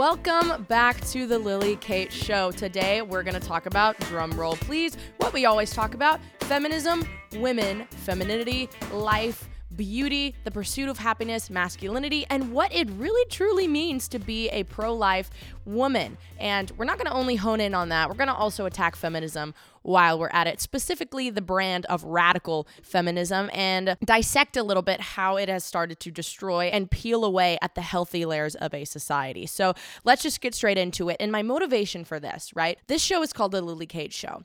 Welcome back to the Lily Kate Show. Today we're going to talk about, drum roll please, what we always talk about feminism, women, femininity, life, beauty, the pursuit of happiness, masculinity, and what it really truly means to be a pro life woman. And we're not going to only hone in on that, we're going to also attack feminism while we're at it, specifically the brand of radical feminism, and dissect a little bit how it has started to destroy and peel away at the healthy layers of a society. So let's just get straight into it. And my motivation for this, right? This show is called The Lily Kate Show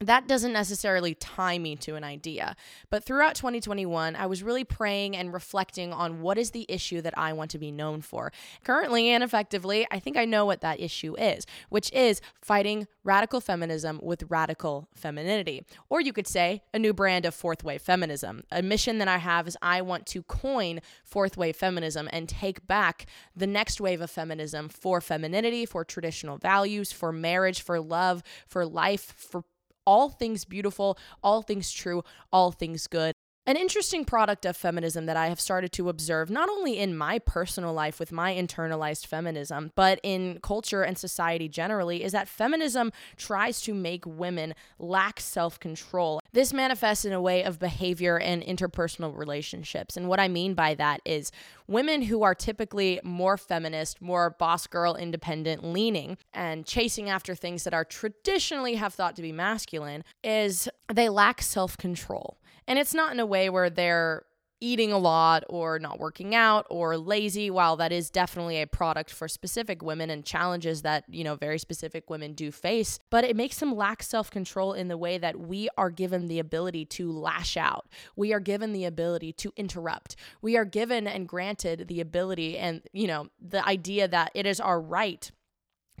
that doesn't necessarily tie me to an idea. But throughout 2021, I was really praying and reflecting on what is the issue that I want to be known for. Currently and effectively, I think I know what that issue is, which is fighting radical feminism with radical femininity. Or you could say a new brand of fourth wave feminism. A mission that I have is I want to coin fourth wave feminism and take back the next wave of feminism for femininity, for traditional values, for marriage, for love, for life, for all things beautiful, all things true, all things good. An interesting product of feminism that I have started to observe, not only in my personal life with my internalized feminism, but in culture and society generally, is that feminism tries to make women lack self control. This manifests in a way of behavior and interpersonal relationships. And what I mean by that is women who are typically more feminist, more boss girl independent leaning, and chasing after things that are traditionally have thought to be masculine, is they lack self control. And it's not in a way where they're eating a lot or not working out or lazy. While that is definitely a product for specific women and challenges that you know very specific women do face. But it makes them lack self-control in the way that we are given the ability to lash out. We are given the ability to interrupt. We are given and granted the ability and you know the idea that it is our right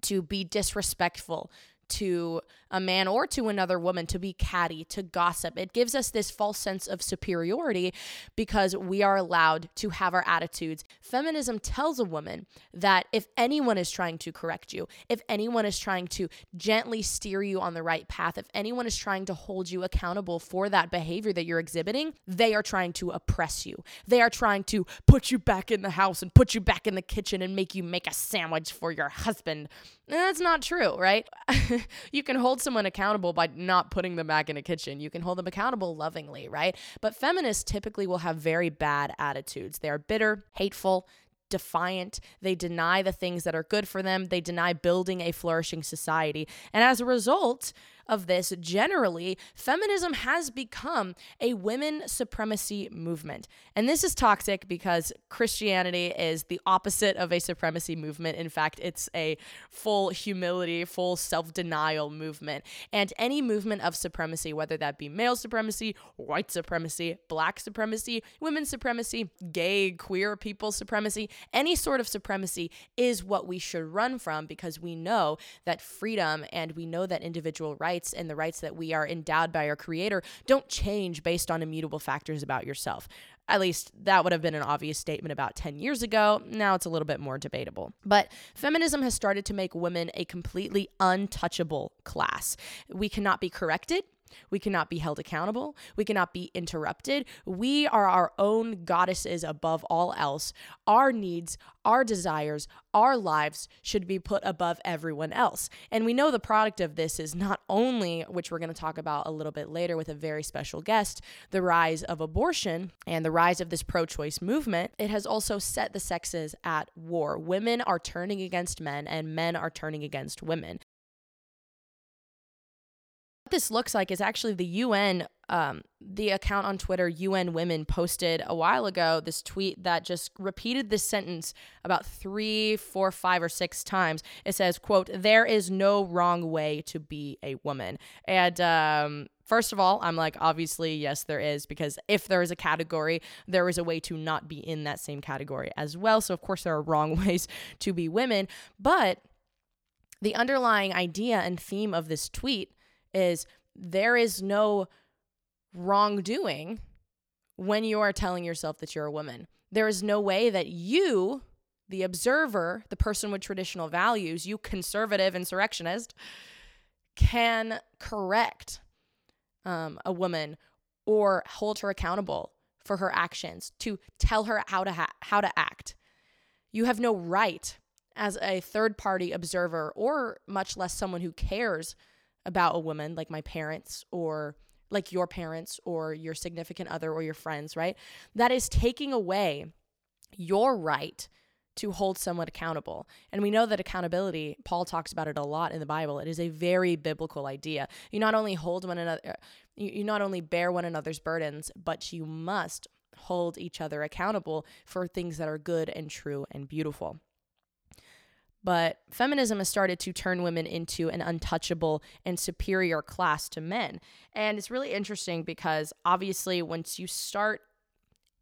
to be disrespectful to a man or to another woman to be catty, to gossip. It gives us this false sense of superiority because we are allowed to have our attitudes. Feminism tells a woman that if anyone is trying to correct you, if anyone is trying to gently steer you on the right path, if anyone is trying to hold you accountable for that behavior that you're exhibiting, they are trying to oppress you. They are trying to put you back in the house and put you back in the kitchen and make you make a sandwich for your husband. And that's not true, right? you can hold someone accountable by not putting them back in a kitchen. You can hold them accountable lovingly, right? But feminists typically will have very bad attitudes. They are bitter, hateful, defiant. They deny the things that are good for them. They deny building a flourishing society. And as a result, of this, generally, feminism has become a women supremacy movement. And this is toxic because Christianity is the opposite of a supremacy movement. In fact, it's a full humility, full self denial movement. And any movement of supremacy, whether that be male supremacy, white supremacy, black supremacy, women's supremacy, gay, queer people supremacy, any sort of supremacy is what we should run from because we know that freedom and we know that individual rights rights and the rights that we are endowed by our creator don't change based on immutable factors about yourself. At least that would have been an obvious statement about 10 years ago. Now it's a little bit more debatable. But feminism has started to make women a completely untouchable class. We cannot be corrected. We cannot be held accountable. We cannot be interrupted. We are our own goddesses above all else. Our needs, our desires, our lives should be put above everyone else. And we know the product of this is not only, which we're going to talk about a little bit later with a very special guest, the rise of abortion and the rise of this pro choice movement. It has also set the sexes at war. Women are turning against men, and men are turning against women this looks like is actually the UN, um, the account on Twitter, UN Women, posted a while ago this tweet that just repeated this sentence about three, four, five, or six times. It says, "quote There is no wrong way to be a woman." And um, First of all, I'm like, obviously, yes, there is, because if there is a category, there is a way to not be in that same category as well. So, of course, there are wrong ways to be women. But the underlying idea and theme of this tweet is there is no wrongdoing when you are telling yourself that you're a woman. There is no way that you, the observer, the person with traditional values, you conservative insurrectionist, can correct um, a woman or hold her accountable for her actions, to tell her how to ha- how to act. You have no right as a third party observer, or much less someone who cares about a woman, like my parents or like your parents or your significant other or your friends, right? That is taking away your right to hold someone accountable. And we know that accountability, Paul talks about it a lot in the Bible. It is a very biblical idea. You not only hold one another, you, not only bear one another's burdens, but you must hold each other accountable for things that are good and true and beautiful. But feminism has started to turn women into an untouchable and superior class to men. And it's really interesting because obviously, once you start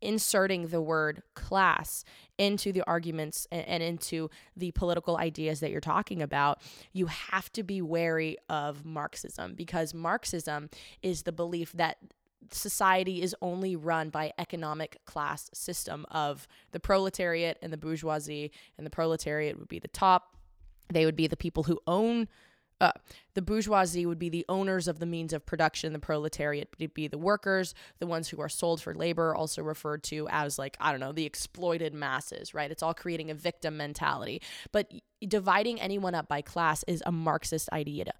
inserting the word class into the arguments and, into the political ideas that you're talking about, you have to be wary of Marxism because Marxism is the belief that society is only run by economic class system of the proletariat and the bourgeoisie and the proletariat would be the top they would be the people who own uh, the bourgeoisie would be the owners of the means of production. The proletariat would be the workers, the ones who are sold for labor, also referred to as, like, I don't know, the exploited masses, right? It's all creating a victim mentality. But dividing anyone up by class is a Marxist idea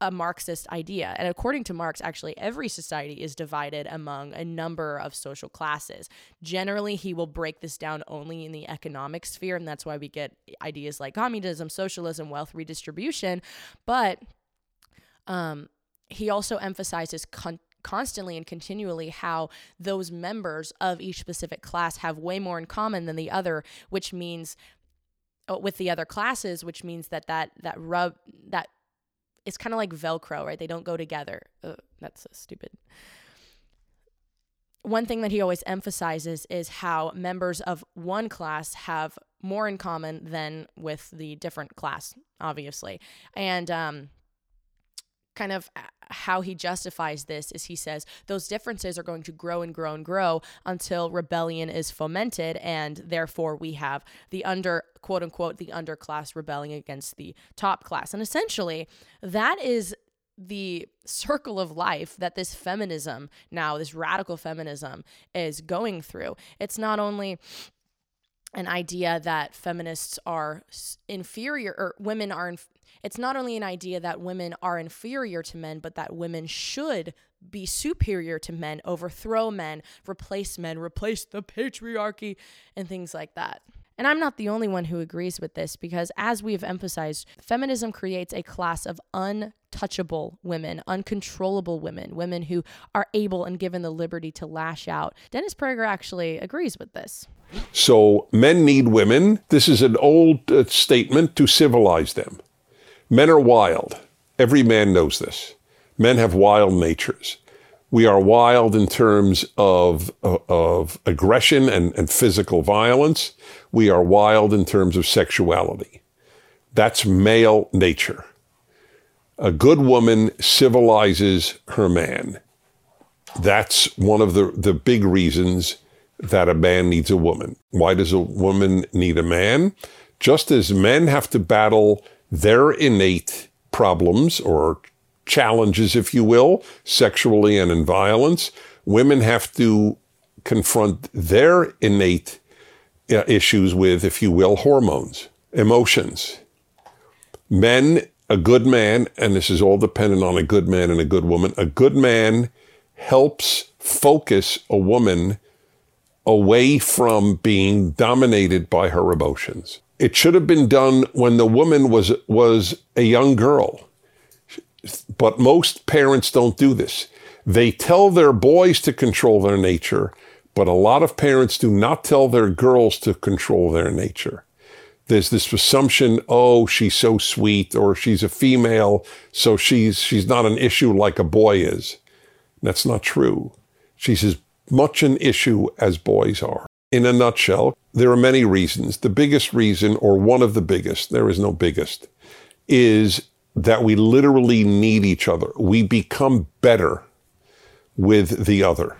a Marxist idea. And according to Marx, actually, every society is divided among a number of social classes. Generally, he will break this down only in the economic sphere, and that's why we get ideas like communism, socialism, wealth redistribution. But um, he also emphasizes con- constantly and continually how those members of each specific class have way more in common than the other, which means uh, with the other classes, which means that that that rub that it's kind of like Velcro, right? They don't go together. Ugh, that's so stupid. One thing that he always emphasizes is how members of one class have more in common than with the different class, obviously. And um, kind of uh, how he justifies this is he says those differences are going to grow and grow and grow until rebellion is fomented and therefore we have the under quote unquote the underclass rebelling against the top class. And essentially that is the circle of life that this feminism now this radical feminism is going through. It's not only an idea that feminists are inferior or women are inf- it's not only an idea that women are inferior to men, but that women should be superior to men, overthrow men, replace men, replace the patriarchy, and things like that. And I'm not the only one who agrees with this because, as we have emphasized, feminism creates a class of untouchable women, uncontrollable women, women who are able and given the liberty to lash out. Dennis Prager actually agrees with this. So, men need women. This is an old uh, statement to civilize them. Men are wild. Every man knows this. Men have wild natures. We are wild in terms of, of aggression and, and physical violence. We are wild in terms of sexuality. That's male nature. A good woman civilizes her man. That's one of the, the big reasons that a man needs a woman. Why does a woman need a man? Just as men have to battle their innate problems or challenges, if you will, sexually and in violence. Women have to confront their innate uh, issues with, if you will, hormones, emotions. Men, a good man, and this is all dependent on a good man and a good woman, a good man helps focus a woman away from being dominated by her emotions. It should have been done when the woman was was a young girl. But most parents don't do this. They tell their boys to control their nature, but a lot of parents do not tell their girls to control their nature. There's this assumption, oh, she's so sweet, or she's a female, so she's she's not an issue like a boy is. That's not true. She's as much an issue as boys are. In a nutshell, there are many reasons. The biggest reason, or one of the biggest, there is no biggest, is that we literally need each other. We become better with the other.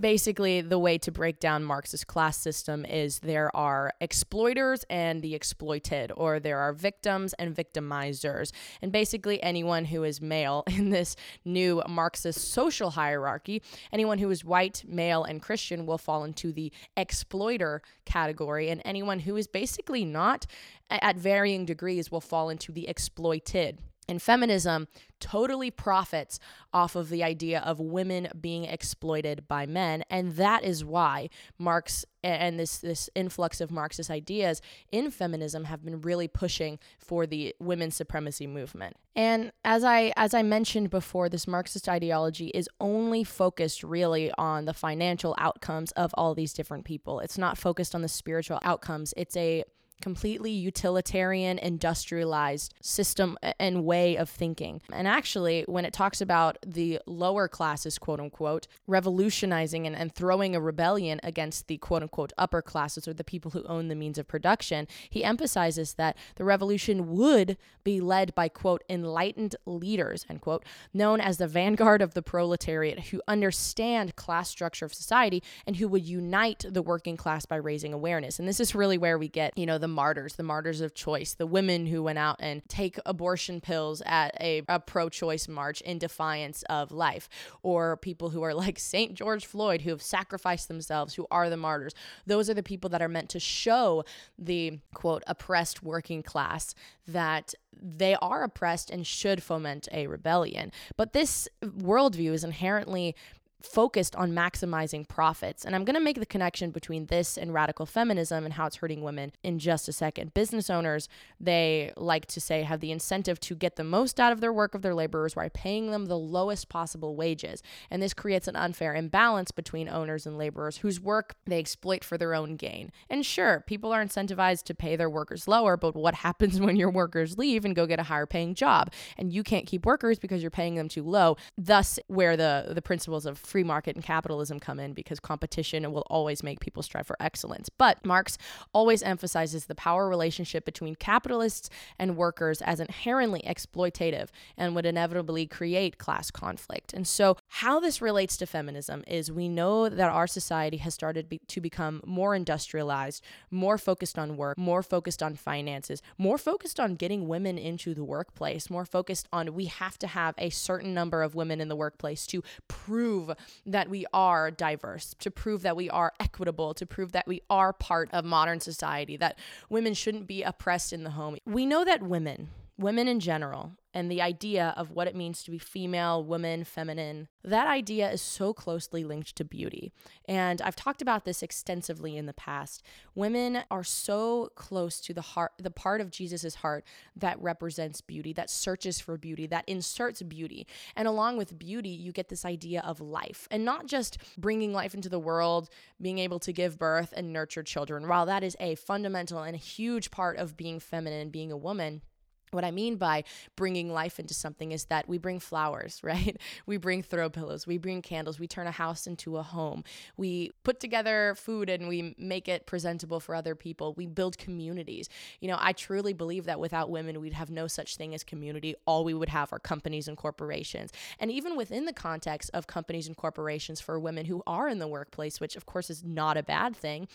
basically the way to break down Marx's class system is there are exploiters and the exploited, or there are victims and victimizers. And basically, anyone who is male in this new Marxist social hierarchy, anyone who is white, male, and Christian will fall into the exploiter category, and anyone who is basically not at varying degrees will fall into the exploited. And feminism totally profits off of the idea of women being exploited by men. And that is why Marx and this, this influx of Marxist ideas in feminism have been really pushing for the women's supremacy movement. And as I as I mentioned before, this Marxist ideology is only focused really on the financial outcomes of all these different people. It's not focused on the spiritual outcomes. It's a completely utilitarian, industrialized system and way of thinking. And actually, when it talks about the lower classes, quote unquote, revolutionizing and, and throwing a rebellion against the quote unquote upper classes or the people who own the means of production, he emphasizes that the revolution would be led by quote enlightened leaders, end quote, known as the vanguard of the proletariat who understand class structure of society and who would unite the working class by raising awareness. And this is really where we get, you know, the martyrs, the martyrs of choice, the women who went out and take abortion pills at a, a pro choice march in defiance of life, or people who are like St. George Floyd, who have sacrificed themselves, who are the martyrs. Those are the people that are meant to show the quote oppressed working class that they are oppressed and should foment a rebellion. But this worldview is inherently focused on maximizing profits. And I'm going to make the connection between this and radical feminism and how it's hurting women in just a second. Business owners, they like to say, have the incentive to get the most out of their work of their laborers by paying them the lowest possible wages. And this creates an unfair imbalance between owners and laborers whose work they exploit for their own gain. And sure, people are incentivized to pay their workers lower, but what happens when your workers leave and go get a higher paying job? And you can't keep workers because you're paying them too low. Thus, where the, the principles of free market and capitalism come in because competition will always make people strive for excellence. But Marx always emphasizes the power relationship between capitalists and workers as inherently exploitative and would inevitably create class conflict. And so, how this relates to feminism is we know that our society has started be- to become more industrialized, more focused on work, more focused on finances, more focused on getting women into the workplace, more focused on we have to have a certain number of women in the workplace to prove that we are diverse, to prove that we are equitable, to prove that we are part of modern society, that women shouldn't be oppressed in the home. We know that women, women in general, and the idea of what it means to be female, woman, feminine, that idea is so closely linked to beauty. And I've talked about this extensively in the past. Women are so close to the heart, the part of Jesus's heart that represents beauty, that searches for beauty, that inserts beauty. And along with beauty, you get this idea of life and not just bringing life into the world, being able to give birth and nurture children. While that is a fundamental and a huge part of being feminine, being a woman, what I mean by bringing life into something is that we bring flowers, right? We bring throw pillows, we bring candles, we turn a house into a home. We put together food and we make it presentable for other people. We build communities. You know, I truly believe that without women, we'd have no such thing as community. All we would have are companies and corporations. And even within the context of companies and corporations for women who are in the workplace, which of course is not a bad thing,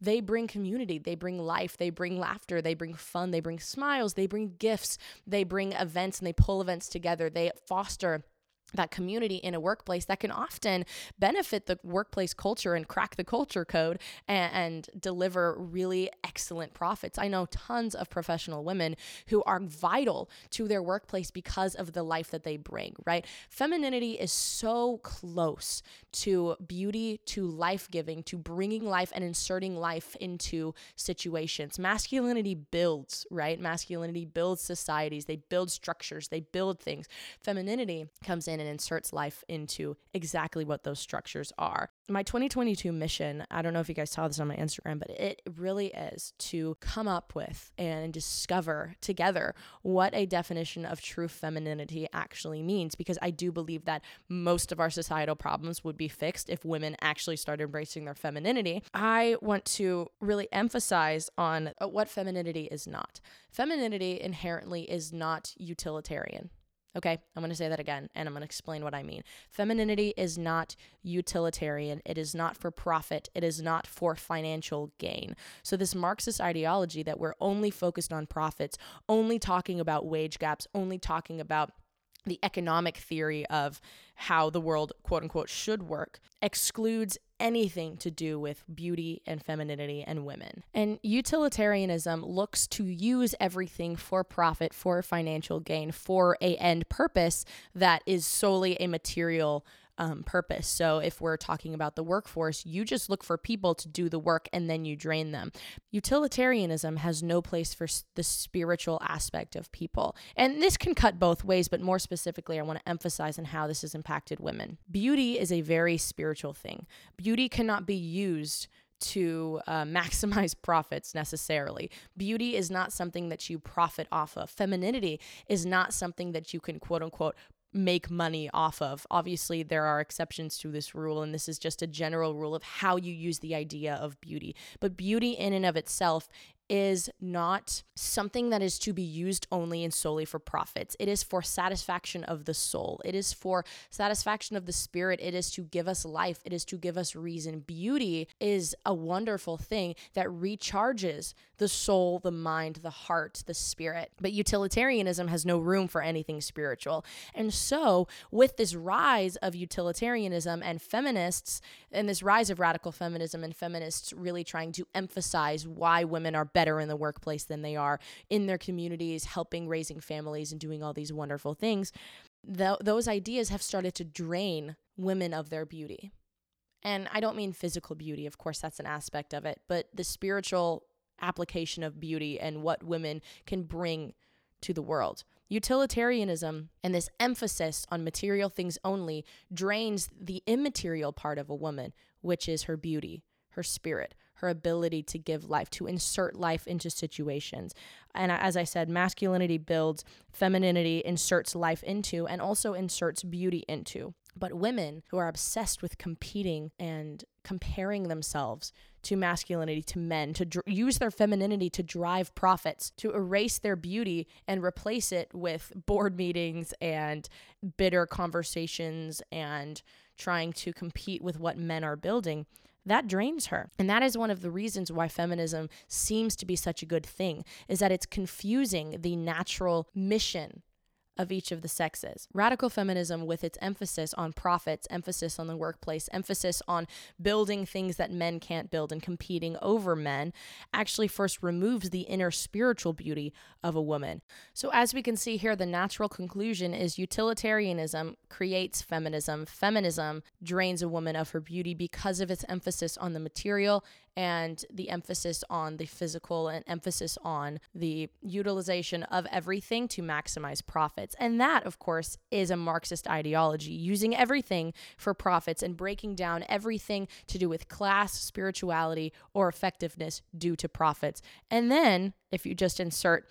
they bring community, they bring life, they bring laughter, they bring fun, they bring smiles, they bring gifts, they bring events and they pull events together. They foster that community in a workplace that can often benefit the workplace culture and crack the culture code and, and, deliver really excellent profits. I know tons of professional women who are vital to their workplace because of the life that they bring, right? Femininity is so close to beauty, to life giving, to bringing life and inserting life into situations. Masculinity builds, right? Masculinity builds societies, they build structures, they build things. Femininity comes in in and inserts life into exactly what those structures are. My 2022 mission, I don't know if you guys saw this on my Instagram, but it really is to come up with and discover together what a definition of true femininity actually means because I do believe that most of our societal problems would be fixed if women actually started embracing their femininity. I want to really emphasize on what femininity is not. Femininity inherently is not utilitarian Okay, I'm going to say that again and I'm going to explain what I mean. Femininity is not utilitarian, it is not for profit, it is not for financial gain. So, this Marxist ideology that we're only focused on profits, only talking about wage gaps, only talking about the economic theory of how the world, quote unquote, should work, excludes anything to do with beauty and femininity and women. And utilitarianism looks to use everything for profit, for financial gain, for a end purpose that is solely a material um, purpose. So if we're talking about the workforce, you just look for people to do the work and then you drain them. Utilitarianism has no place for the spiritual aspect of people. And this can cut both ways, but more specifically, I want to emphasize on how this has impacted women. Beauty is a very spiritual thing. Beauty cannot be used to uh, maximize profits necessarily. Beauty is not something that you profit off of. Femininity is not something that you can quote unquote make money off of. Obviously, there are exceptions to this rule, and this is just a general rule of how you use the idea of beauty. But beauty, in and of itself, is not something that is to be used only and solely for profits. It is for satisfaction of the soul. It is for satisfaction of the spirit. It is to give us life. It is to give us reason. Beauty is a wonderful thing that recharges the soul, the mind, the heart, the spirit. But utilitarianism has no room for anything spiritual. And so, with this rise of utilitarianism and feminists, and this rise of radical feminism and feminists really trying to emphasize why women are better in the workplace than they are in their communities, helping raising families and doing all these wonderful things, th- those ideas have started to drain women of their beauty. And I don't mean physical beauty, of course, that's an aspect of it, but the spiritual application of beauty and what women can bring to the world. Utilitarianism and this emphasis on material things only drains the immaterial part of a woman, which is her beauty, her spirit, her ability to give life, to insert life into situations. And as I said, masculinity builds, femininity inserts life into, and also inserts beauty into. But women who are obsessed with competing and comparing themselves to masculinity, to men, to dr- use their femininity to drive profits, to erase their beauty and replace it with board meetings and bitter conversations and trying to compete with what men are building, that drains her. And that is one of the reasons why feminism seems to be such a good thing is that it's confusing the natural mission of each of the sexes. Radical feminism, with its emphasis on profits, emphasis on the workplace, emphasis on building things that men can't build and competing over men, actually first removes the inner spiritual beauty of a woman. So, as we can see here, the natural conclusion is utilitarianism creates feminism. Feminism drains a woman of her beauty because of its emphasis on the material and the emphasis on the physical and emphasis on the utilization of everything to maximize profits. And that, of course, is a Marxist ideology, using everything for profits and breaking down everything to do with class, spirituality, or effectiveness due to profits. And then, if you just insert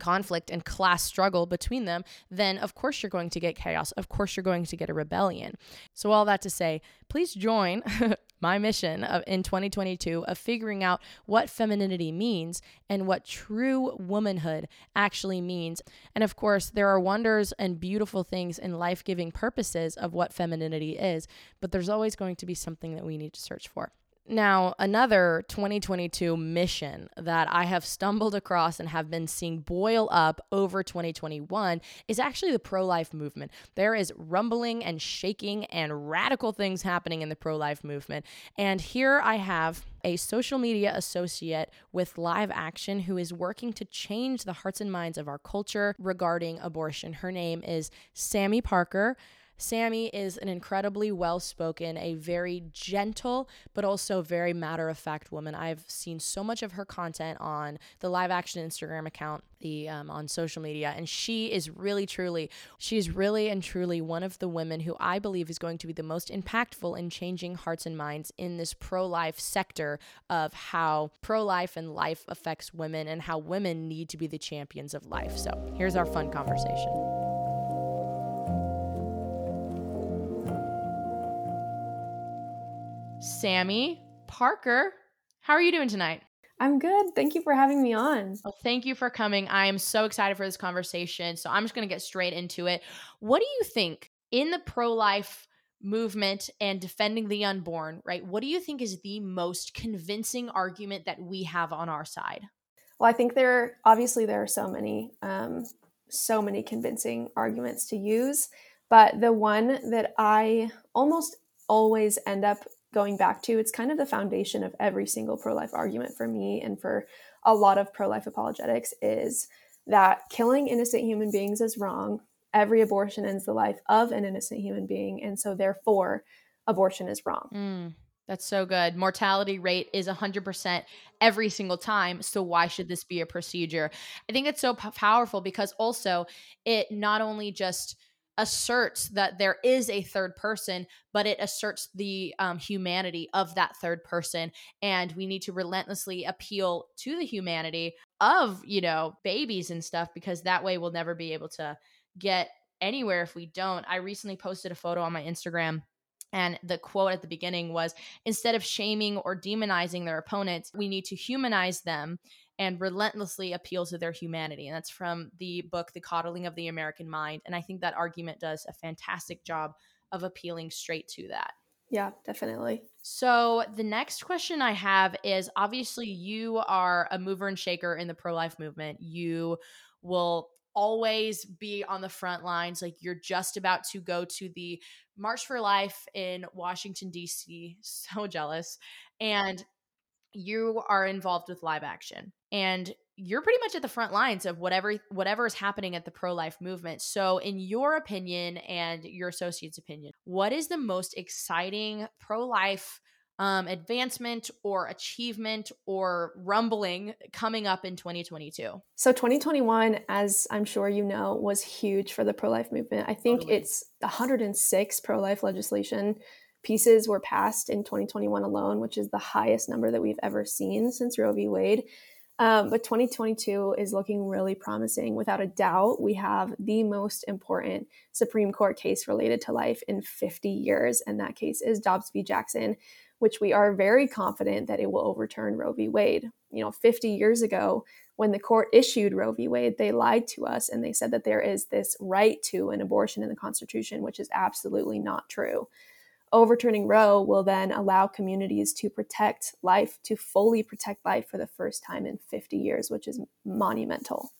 conflict and class struggle between them, then of course you're going to get chaos. Of course you're going to get a rebellion. So, all that to say, please join my mission of, in 2022 of figuring out what femininity means and what true womanhood actually means. And of course, there are wonders and beautiful things and life giving purposes of what femininity is, but there's always going to be something that we need to search for. Now, another 2022 mission that I have stumbled across and have been seeing boil up over 2021 is actually the pro life movement. There is rumbling and shaking and radical things happening in the pro life movement. And here I have a social media associate with Live Action who is working to change the hearts and minds of our culture regarding abortion. Her name is Sammy Parker. Sammy is an incredibly well spoken, a very gentle, but also very matter of fact woman. I've seen so much of her content on the live action Instagram account, the um, on social media, and she is really truly, she's really and truly one of the women who I believe is going to be the most impactful in changing hearts and minds in this pro life sector of how pro life and life affects women and how women need to be the champions of life. So here's our fun conversation. Sammy Parker. How are you doing tonight? I'm good. Thank you for having me on. Well, thank you for coming. I am so excited for this conversation. So I'm just going to get straight into it. What do you think in the pro life movement and defending the unborn, right? What do you think is the most convincing argument that we have on our side? Well, I think there are, obviously there are so many um, so many convincing arguments to use, but the one that I almost always end up going back to. It's kind of the foundation of every single pro life argument for me and for a lot of pro life apologetics is that killing innocent human beings is wrong. Every abortion ends the life of an innocent human being. And so, therefore, abortion is wrong. Mm, that's so good. Mortality rate is 100% every single time. So, why should this be a procedure? I think it's so p- powerful because also it not only just asserts that there is a third person, but it asserts the um, humanity of that third person. And we need to relentlessly appeal to the humanity of, you know, babies and stuff, because that way we'll never be able to get anywhere if we don't. I recently posted a photo on my Instagram. And the quote at the beginning was instead of shaming or demonizing their opponents, we need to humanize them and relentlessly appeal to their humanity. And that's from the book, The Coddling of the American Mind. And I think that argument does a fantastic job of appealing straight to that. Yeah, definitely. So, the next question I have is obviously, you are a mover and shaker in the pro life movement. You will always be on the front lines. Like, you're just about to go to the March for Life in Washington, D.C. So jealous. And you are involved with live action and you're pretty much at the front lines of whatever whatever is happening at the pro-life movement. So in your opinion and your associate's opinion, what is the most exciting pro-life um, advancement or achievement or rumbling coming up in 2022? So 2021, as I'm sure you know, was huge for the pro-life movement. I think totally. it's 106 pro-life legislation pieces were passed in 2021 alone, which is the highest number that we've ever seen since Roe v. Wade. Um, but 2022 is looking really promising. Without a doubt, we have the most important Supreme Court case related to life in 50 years, and that case is Dobbs v. Jackson, which we are very confident that it will overturn Roe v. Wade. You know, 50 years ago, when the court issued Roe v. Wade, they lied to us and they said that there is this right to an abortion in the Constitution, which is absolutely not true overturning Roe will then allow communities to protect life, to fully protect life for the first time in 50 years, which is monumental.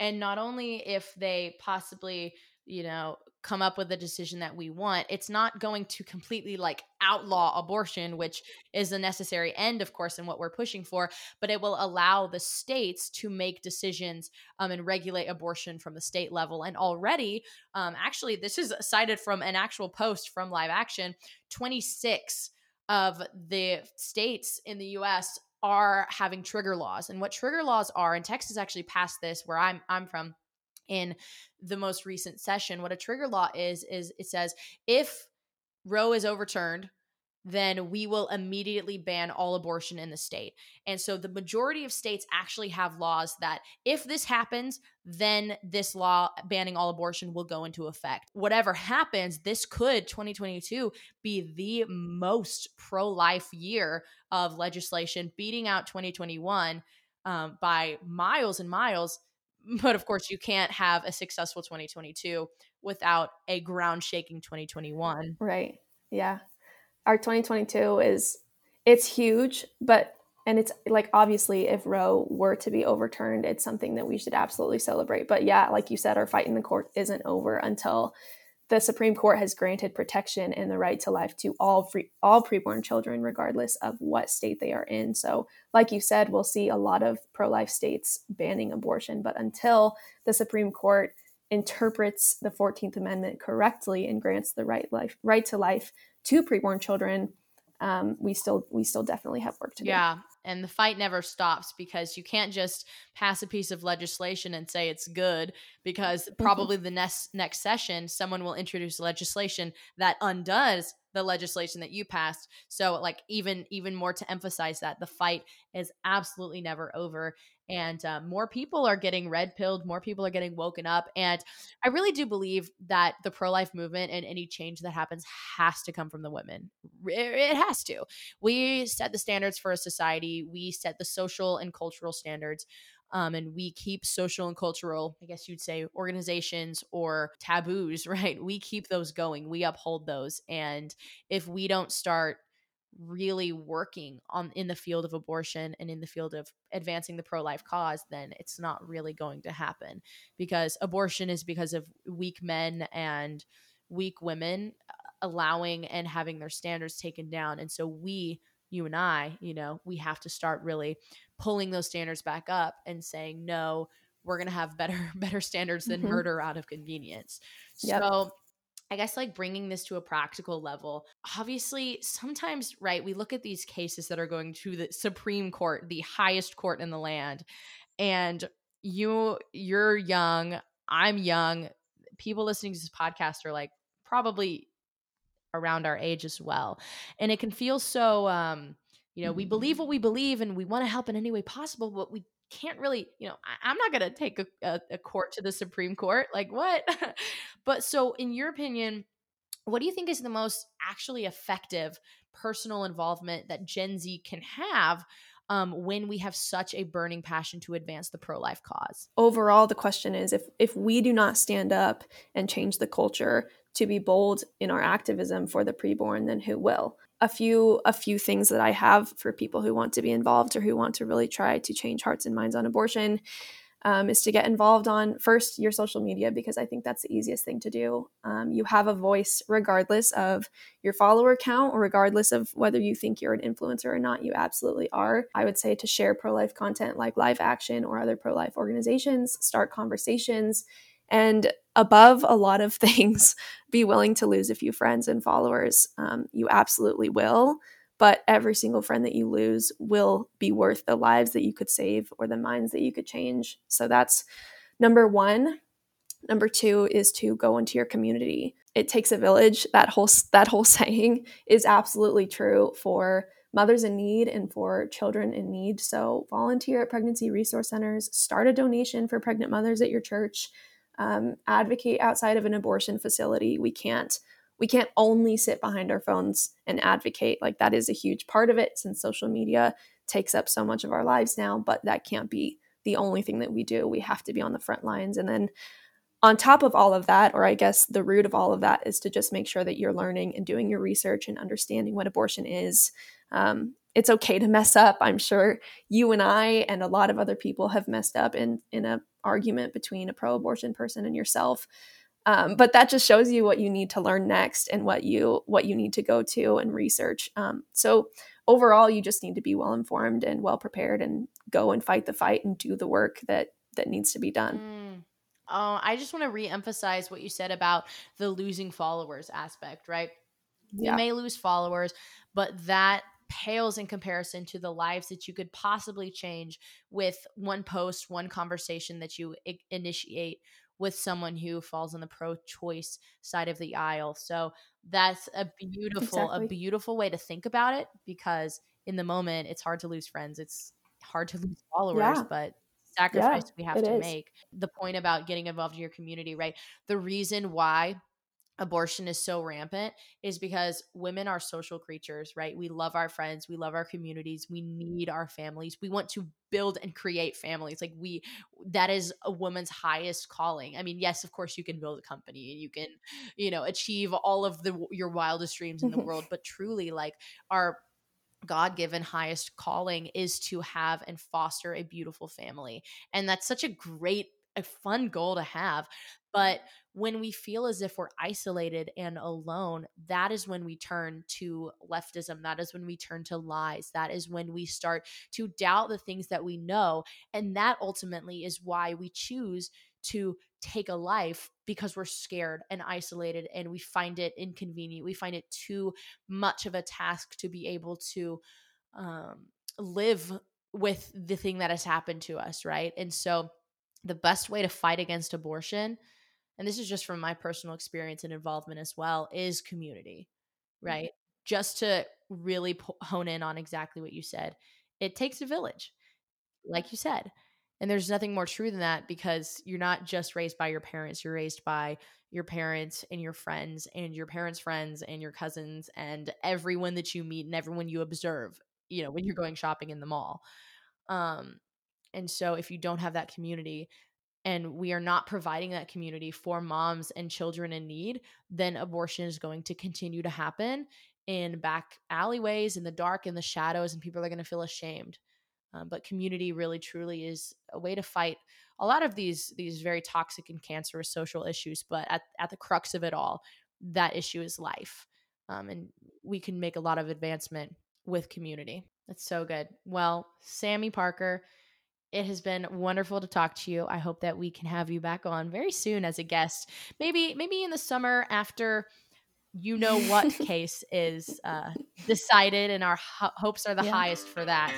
And not only if they possibly, you know, come up with a decision that we want, it's not going to completely like outlaw abortion, which is a necessary end, of course, and what we're pushing for, but it will allow the states to make decisions um, and regulate abortion from the state level. And already, um, actually, this is cited from an actual post from Live Action 26 of the states in the US are having trigger laws. And what trigger laws are, and Texas actually passed this where I'm I'm from in the most recent session. What a trigger law is is it says if Roe is overturned, then we will immediately ban all abortion in the state. And so the majority of states actually have laws that if this happens, then this law banning all abortion will go into effect. Whatever happens, this could 2022 be the most pro life year of legislation, beating out 2021 um, by miles and miles. But of course, you can't have a successful 2022 without a ground shaking 2021. Right. Yeah our 2022 is it's huge, but and it's like obviously if Roe were to be overturned, it's something that we should absolutely celebrate. But yeah, like you said, our fight in the court isn't over until the Supreme Court has granted protection and the right to life to all free all preborn children, regardless of what state they are in. So, like you said, we'll see a lot of pro-life states banning abortion, but until the Supreme Court interprets the 14th Amendment correctly and grants the right life right to life to preborn children, um, we still we still definitely have work to do. Yeah, and the fight never stops because you can't just pass a piece of legislation and say it's good because mm-hmm. probably the next next session someone will introduce legislation that undoes the legislation that you passed. So like even even more to emphasize that the fight is absolutely never over. And uh, more people are getting red pilled more people are getting woken up and i really do believe that the pro-life movement and any change that happens has to come from the women it has to we set the standards for a society we set the social and cultural standards um, and we keep social and cultural, I guess you'd say, organizations or taboos, right? We keep those going, we uphold those. And if we don't start really working on in the field of abortion and in the field of advancing the pro-life cause then it's not really going to happen because abortion is because of weak men and weak women uh, allowing and having their standards taken down and so we you and I, you know, we have to start really pulling those standards back up and saying, no, we're going to have better better standards than mm-hmm. murder out of convenience. Yep. So I guess like bringing this to a practical level. Obviously, sometimes right, we look at these cases that are going to the Supreme Court, the highest court in the land, and you you're young, I'm young. People listening to this podcast are like probably around our age as well. And it can feel so um, you know, we believe what we believe and we want to help in any way possible, but we can't really, you know, I, am not going to take a, a, a court to the Supreme Court. Like, what? but so, in your opinion, what do you think is the most actually effective personal involvement that Gen Z can have um, when we have such a burning passion to advance the pro life cause? Overall, the question is if, if we do not stand up and change the culture to be bold in our activism for the preborn, then who will? A few a few things that I have for people who want to be involved or who want to really try to change hearts and minds on abortion um, is to get involved on first your social media because I think that's the easiest thing to do. Um, you have a voice regardless of your follower count or regardless of whether you think you're an influencer or not. You absolutely are. I would say to share pro life content like Live Action or other pro life organizations, start conversations, and above a lot of things, be willing to lose a few friends and followers. Um, you absolutely will but every single friend that you lose will be worth the lives that you could save or the minds that you could change. So that's number one. Number two is to go into your community. It takes a village. That whole that whole saying is absolutely true for mothers in need and for children in need. So volunteer at pregnancy resource centers. Start a donation for pregnant mothers at your church. Um, advocate outside of an abortion facility. We can't we can't only sit behind our phones and advocate. Like that is a huge part of it since social media takes up so much of our lives now, but that can't be the only thing that we do. We have to be on the front lines. And then on top of all of that, or I guess the root of all of that, is to just make sure that you're learning and doing your research and understanding what abortion is. Um, it's okay to mess up. I'm sure you and I and a lot of other people have messed up in in a argument between a pro-abortion person and yourself. Um, but that just shows you what you need to learn next and what you what you need to go to and research. Um, so overall, you just need to be well informed and well prepared and go and fight the fight and do the work that that needs to be done. Mm. Oh, I just want to re-emphasize what you said about the losing followers aspect, right? Yeah. You may lose followers, but that pales in comparison to the lives that you could possibly change with one post, one conversation that you I- initiate with someone who falls on the pro-choice side of the aisle. So that's a beautiful exactly. a beautiful way to think about it because in the moment it's hard to lose friends. It's hard to lose followers, yeah. but sacrifice yeah, we have to is. make. The point about getting involved in your community, right? The reason why abortion is so rampant is because women are social creatures, right? We love our friends, we love our communities, we need our families. We want to build and create families. Like we that is a woman's highest calling. I mean, yes, of course you can build a company and you can, you know, achieve all of the your wildest dreams in the world, but truly like our God given highest calling is to have and foster a beautiful family. And that's such a great a fun goal to have. But when we feel as if we're isolated and alone, that is when we turn to leftism. That is when we turn to lies. That is when we start to doubt the things that we know. And that ultimately is why we choose to take a life because we're scared and isolated and we find it inconvenient. We find it too much of a task to be able to um, live with the thing that has happened to us, right? And so, the best way to fight against abortion, and this is just from my personal experience and involvement as well, is community, mm-hmm. right? Mm-hmm. Just to really po- hone in on exactly what you said. It takes a village, like you said. And there's nothing more true than that because you're not just raised by your parents, you're raised by your parents and your friends and your parents' friends and your cousins and everyone that you meet and everyone you observe, you know, when you're going shopping in the mall. Um, and so if you don't have that community and we are not providing that community for moms and children in need, then abortion is going to continue to happen in back alleyways, in the dark, in the shadows, and people are going to feel ashamed. Um, but community really truly is a way to fight a lot of these these very toxic and cancerous social issues. But at, at the crux of it all, that issue is life. Um, and we can make a lot of advancement with community. That's so good. Well, Sammy Parker, it has been wonderful to talk to you. I hope that we can have you back on very soon as a guest. Maybe maybe in the summer after you know what case is uh, decided, and our ho- hopes are the yeah. highest for that.